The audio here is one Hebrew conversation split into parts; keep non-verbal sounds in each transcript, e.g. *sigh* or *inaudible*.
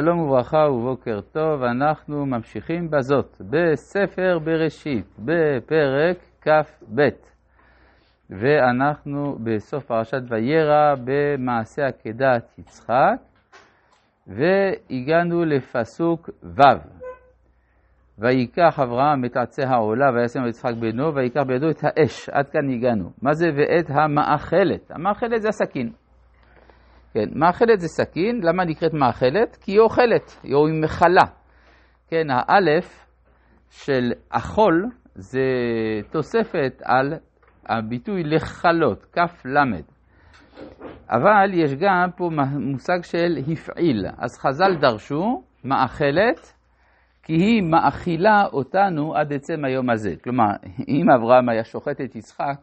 שלום וברכה ובוקר טוב, אנחנו ממשיכים בזאת, בספר בראשית, בפרק כ"ב, ואנחנו בסוף פרשת וירא במעשה עקדת יצחק, והגענו לפסוק ו'. ויקח אברהם את עצי העולה וישם יצחק בנו ויקח בידו את האש, עד כאן הגענו. מה זה ואת המאכלת? המאכלת זה הסכין. כן, מאכלת זה סכין, למה נקראת מאכלת? כי היא אוכלת, היא מכלה. כן, האלף של אכול זה תוספת על הביטוי לכלות, כף למד. אבל יש גם פה מושג של הפעיל. אז חז"ל דרשו מאכלת, כי היא מאכילה אותנו עד עצם היום הזה. כלומר, אם אברהם היה שוחט את יצחק,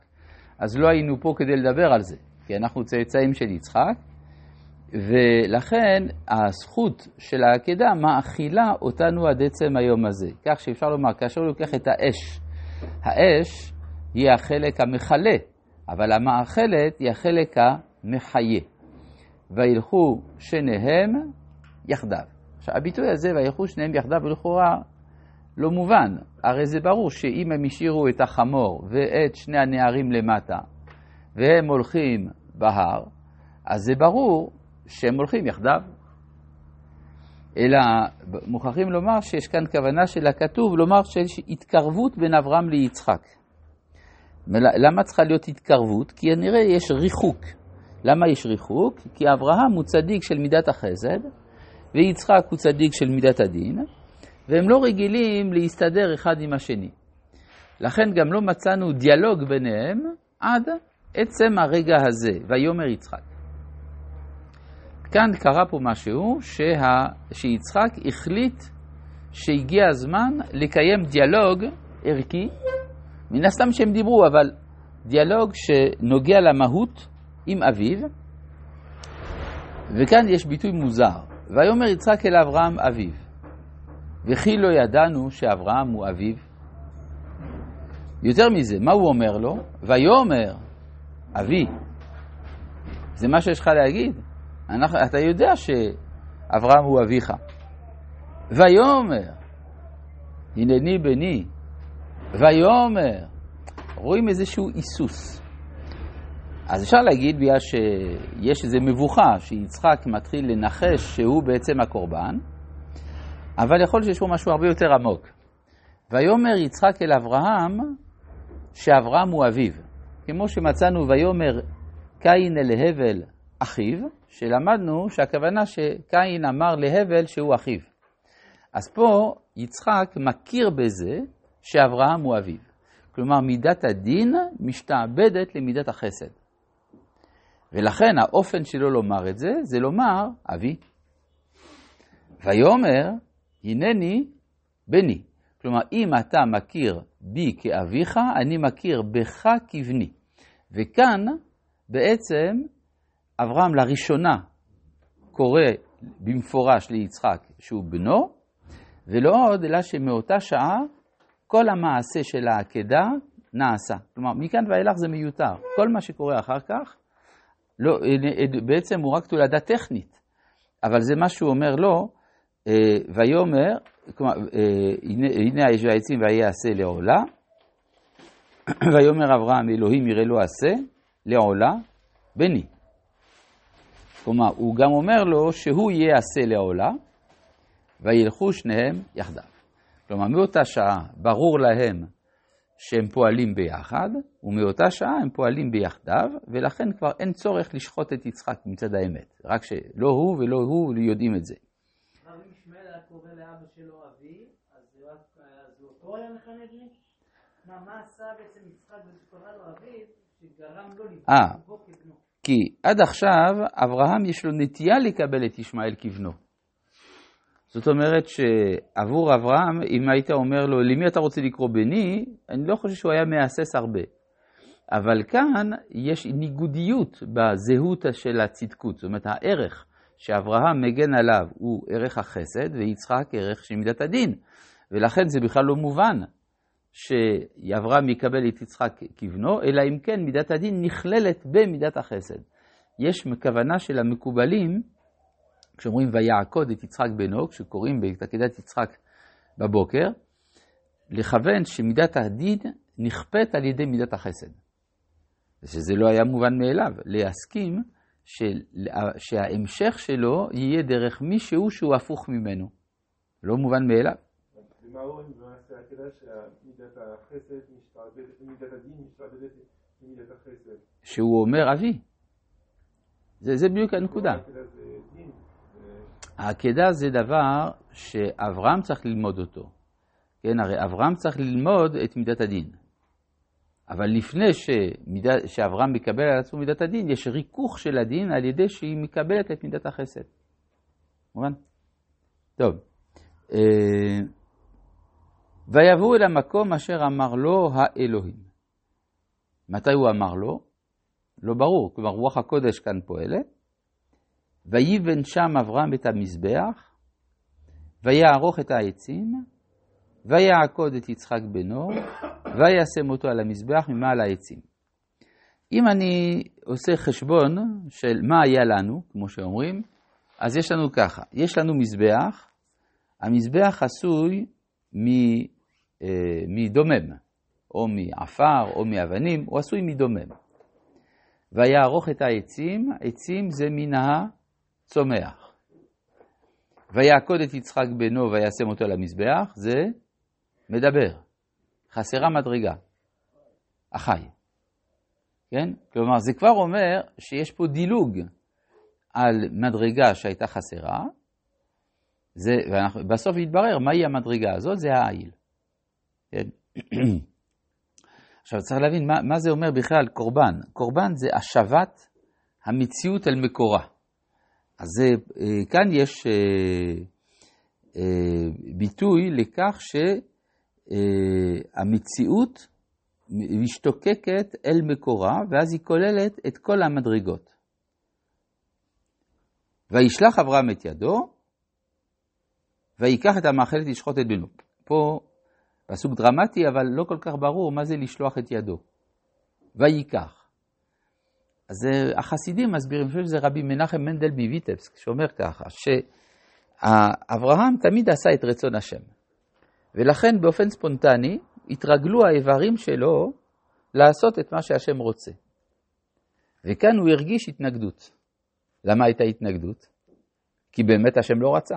אז לא היינו פה כדי לדבר על זה, כי אנחנו צאצאים של יצחק, ולכן הזכות של העקדה מאכילה אותנו עד עצם היום הזה. כך שאפשר לומר, כאשר הוא לוקח את האש, האש היא החלק המכלה, אבל המאכלת היא החלק המחיה. וילכו שניהם יחדיו. עכשיו, הביטוי הזה, וילכו שניהם יחדיו, הוא לכאורה לא מובן. הרי זה ברור שאם הם השאירו את החמור ואת שני הנערים למטה, והם הולכים בהר, אז זה ברור שהם הולכים יחדיו. אלא מוכרחים לומר שיש כאן כוונה של הכתוב לומר שיש התקרבות בין אברהם ליצחק. למה צריכה להיות התקרבות? כי נראה יש ריחוק. למה יש ריחוק? כי אברהם הוא צדיק של מידת החסד, ויצחק הוא צדיק של מידת הדין, והם לא רגילים להסתדר אחד עם השני. לכן גם לא מצאנו דיאלוג ביניהם עד עצם הרגע הזה, ויאמר יצחק. כאן קרה פה משהו שה... שיצחק החליט שהגיע הזמן לקיים דיאלוג ערכי, מן הסתם שהם דיברו, אבל דיאלוג שנוגע למהות עם אביו, וכאן יש ביטוי מוזר, ויאמר יצחק אל אברהם אביו, וכי לא ידענו שאברהם הוא אביו? יותר מזה, מה הוא אומר לו? ויאמר אבי, זה מה שיש לך להגיד? אנחנו, אתה יודע שאברהם הוא אביך. ויאמר, הנני בני, ויאמר, רואים איזשהו היסוס. אז אפשר להגיד בגלל שיש איזו מבוכה שיצחק מתחיל לנחש שהוא בעצם הקורבן, אבל יכול להיות שיש פה משהו הרבה יותר עמוק. ויאמר יצחק אל אברהם שאברהם הוא אביו. כמו שמצאנו ויאמר קין אל הבל אחיו, שלמדנו שהכוונה שקין אמר להבל שהוא אחיו. אז פה יצחק מכיר בזה שאברהם הוא אביו. כלומר, מידת הדין משתעבדת למידת החסד. ולכן האופן שלו לומר את זה, זה לומר אבי. ויאמר, הנני בני. כלומר, אם אתה מכיר בי כאביך, אני מכיר בך כבני. וכאן בעצם אברהם לראשונה קורא במפורש ליצחק שהוא בנו, ולא עוד, אלא שמאותה שעה כל המעשה של העקדה נעשה. כלומר, מכאן ואילך זה מיותר. כל מה שקורה אחר כך, לא, בעצם הוא רק תולדה טכנית, אבל זה מה שהוא אומר לו, אה, ויאמר, כלומר, אה, הנה, הנה האש והעצים ויעשה לעולה, *clears throat* ויאמר אברהם אלוהים יראה לו עשה לעולה בני. כלומר, הוא גם אומר לו שהוא יהיה עשה לעולה, וילכו שניהם יחדיו. כלומר, מאותה שעה ברור להם שהם פועלים ביחד, ומאותה שעה הם פועלים ביחדיו, ולכן כבר אין צורך לשחוט את יצחק מצד האמת. רק שלא הוא ולא הוא יודעים את זה. אבל כי עד עכשיו אברהם יש לו נטייה לקבל את ישמעאל כבנו. זאת אומרת שעבור אברהם, אם היית אומר לו, למי אתה רוצה לקרוא בני, אני לא חושב שהוא היה מהסס הרבה. אבל כאן יש ניגודיות בזהות של הצדקות, זאת אומרת הערך שאברהם מגן עליו הוא ערך החסד ויצחק ערך של מידת הדין. ולכן זה בכלל לא מובן שאברהם יקבל את יצחק כבנו, אלא אם כן מידת הדין נכללת במידת החסד. יש כוונה של המקובלים כשאומרים ויעקוד את יצחק בנו, כשקוראים את עקדת יצחק בבוקר, לכוון שמידת הדין נכפית על ידי מידת החסד. שזה לא היה מובן מאליו, להסכים של, שההמשך שלו יהיה דרך מישהו שהוא הפוך ממנו. לא מובן מאליו. שמידת החסד משתעבדת, מידת הדין משתעבדת למידת החסד? שהוא אומר אבי. זה, זה בדיוק הנקודה. העקדה זה דבר שאברהם צריך ללמוד אותו. כן, הרי אברהם צריך ללמוד את מידת הדין. אבל לפני שמידה, שאברהם מקבל על עצמו מידת הדין, יש ריכוך של הדין על ידי שהיא מקבלת את מידת החסד. מובן? טוב. ויבואו אל המקום אשר אמר לו האלוהים. מתי הוא אמר לו? לא ברור, כלומר רוח הקודש כאן פועלת. ויבן שם אברהם את המזבח, ויערוך את העצים, ויעקוד את יצחק בנו, וישם אותו על המזבח ממעל העצים. אם אני עושה חשבון של מה היה לנו, כמו שאומרים, אז יש לנו ככה, יש לנו מזבח, המזבח עשוי אה, מדומם, או מעפר או מאבנים, הוא עשוי מדומם. ויערוך את העצים, עצים זה מן הצומח. ויעקוד את יצחק בנו וישם אותו למזבח, זה מדבר. חסרה מדרגה. החי. כן? כלומר, זה כבר אומר שיש פה דילוג על מדרגה שהייתה חסרה, זה, ובסוף יתברר מהי המדרגה הזאת, זה העיל. כן? *clears throat* עכשיו צריך להבין מה, מה זה אומר בכלל קורבן. קורבן זה השבת המציאות אל מקורה. אז זה, אה, כאן יש אה, אה, ביטוי לכך שהמציאות משתוקקת אל מקורה, ואז היא כוללת את כל המדרגות. וישלח אברהם את ידו, ויקח את המאכלת לשחוט את בנו. פה פסוק דרמטי, אבל לא כל כך ברור מה זה לשלוח את ידו. ויקח. אז החסידים מסבירים, אני חושב שזה רבי מנחם מנדל מויטבסק, שאומר ככה, שאברהם תמיד עשה את רצון השם. ולכן באופן ספונטני התרגלו האיברים שלו לעשות את מה שהשם רוצה. וכאן הוא הרגיש התנגדות. למה הייתה התנגדות? כי באמת השם לא רצה.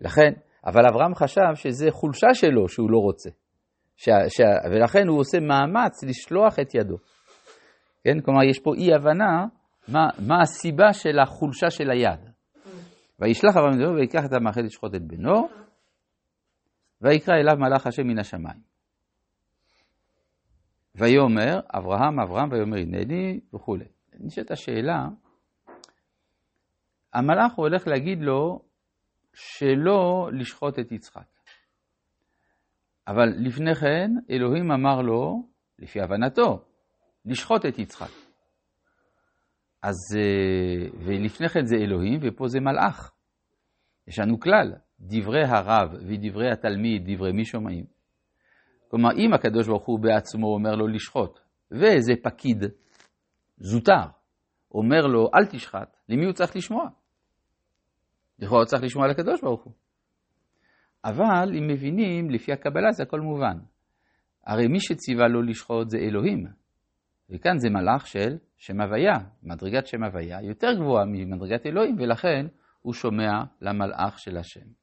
לכן, אבל אברהם חשב שזה חולשה שלו שהוא לא רוצה. ש, ש, ולכן הוא עושה מאמץ לשלוח את ידו. כן? כלומר, יש פה אי הבנה מה, מה הסיבה של החולשה של היד. וישלח אברהם ידו ויקח את המאכל לשחוט את בנו, ויקרא אליו מלאך השם מן השמיים. ויאמר אברהם אברהם ויאמר הנני וכולי. נשאלת השאלה, המלאך הולך להגיד לו שלא לשחוט את יצחק. אבל לפני כן אלוהים אמר לו, לפי הבנתו, לשחוט את יצחק. אז, אה, ולפני כן זה אלוהים ופה זה מלאך. יש לנו כלל, דברי הרב ודברי התלמיד, דברי מי שומעים. כלומר, אם הקדוש ברוך הוא בעצמו אומר לו לשחוט, ואיזה פקיד זוטר אומר לו אל תשחט, למי הוא צריך לשמוע? לכאורה צריך לשמוע על הקדוש ברוך הוא. אבל אם מבינים, לפי הקבלה זה הכל מובן. הרי מי שציווה לא לשחוט זה אלוהים. וכאן זה מלאך של שם הוויה, מדרגת שם הוויה יותר גבוהה ממדרגת אלוהים, ולכן הוא שומע למלאך של השם.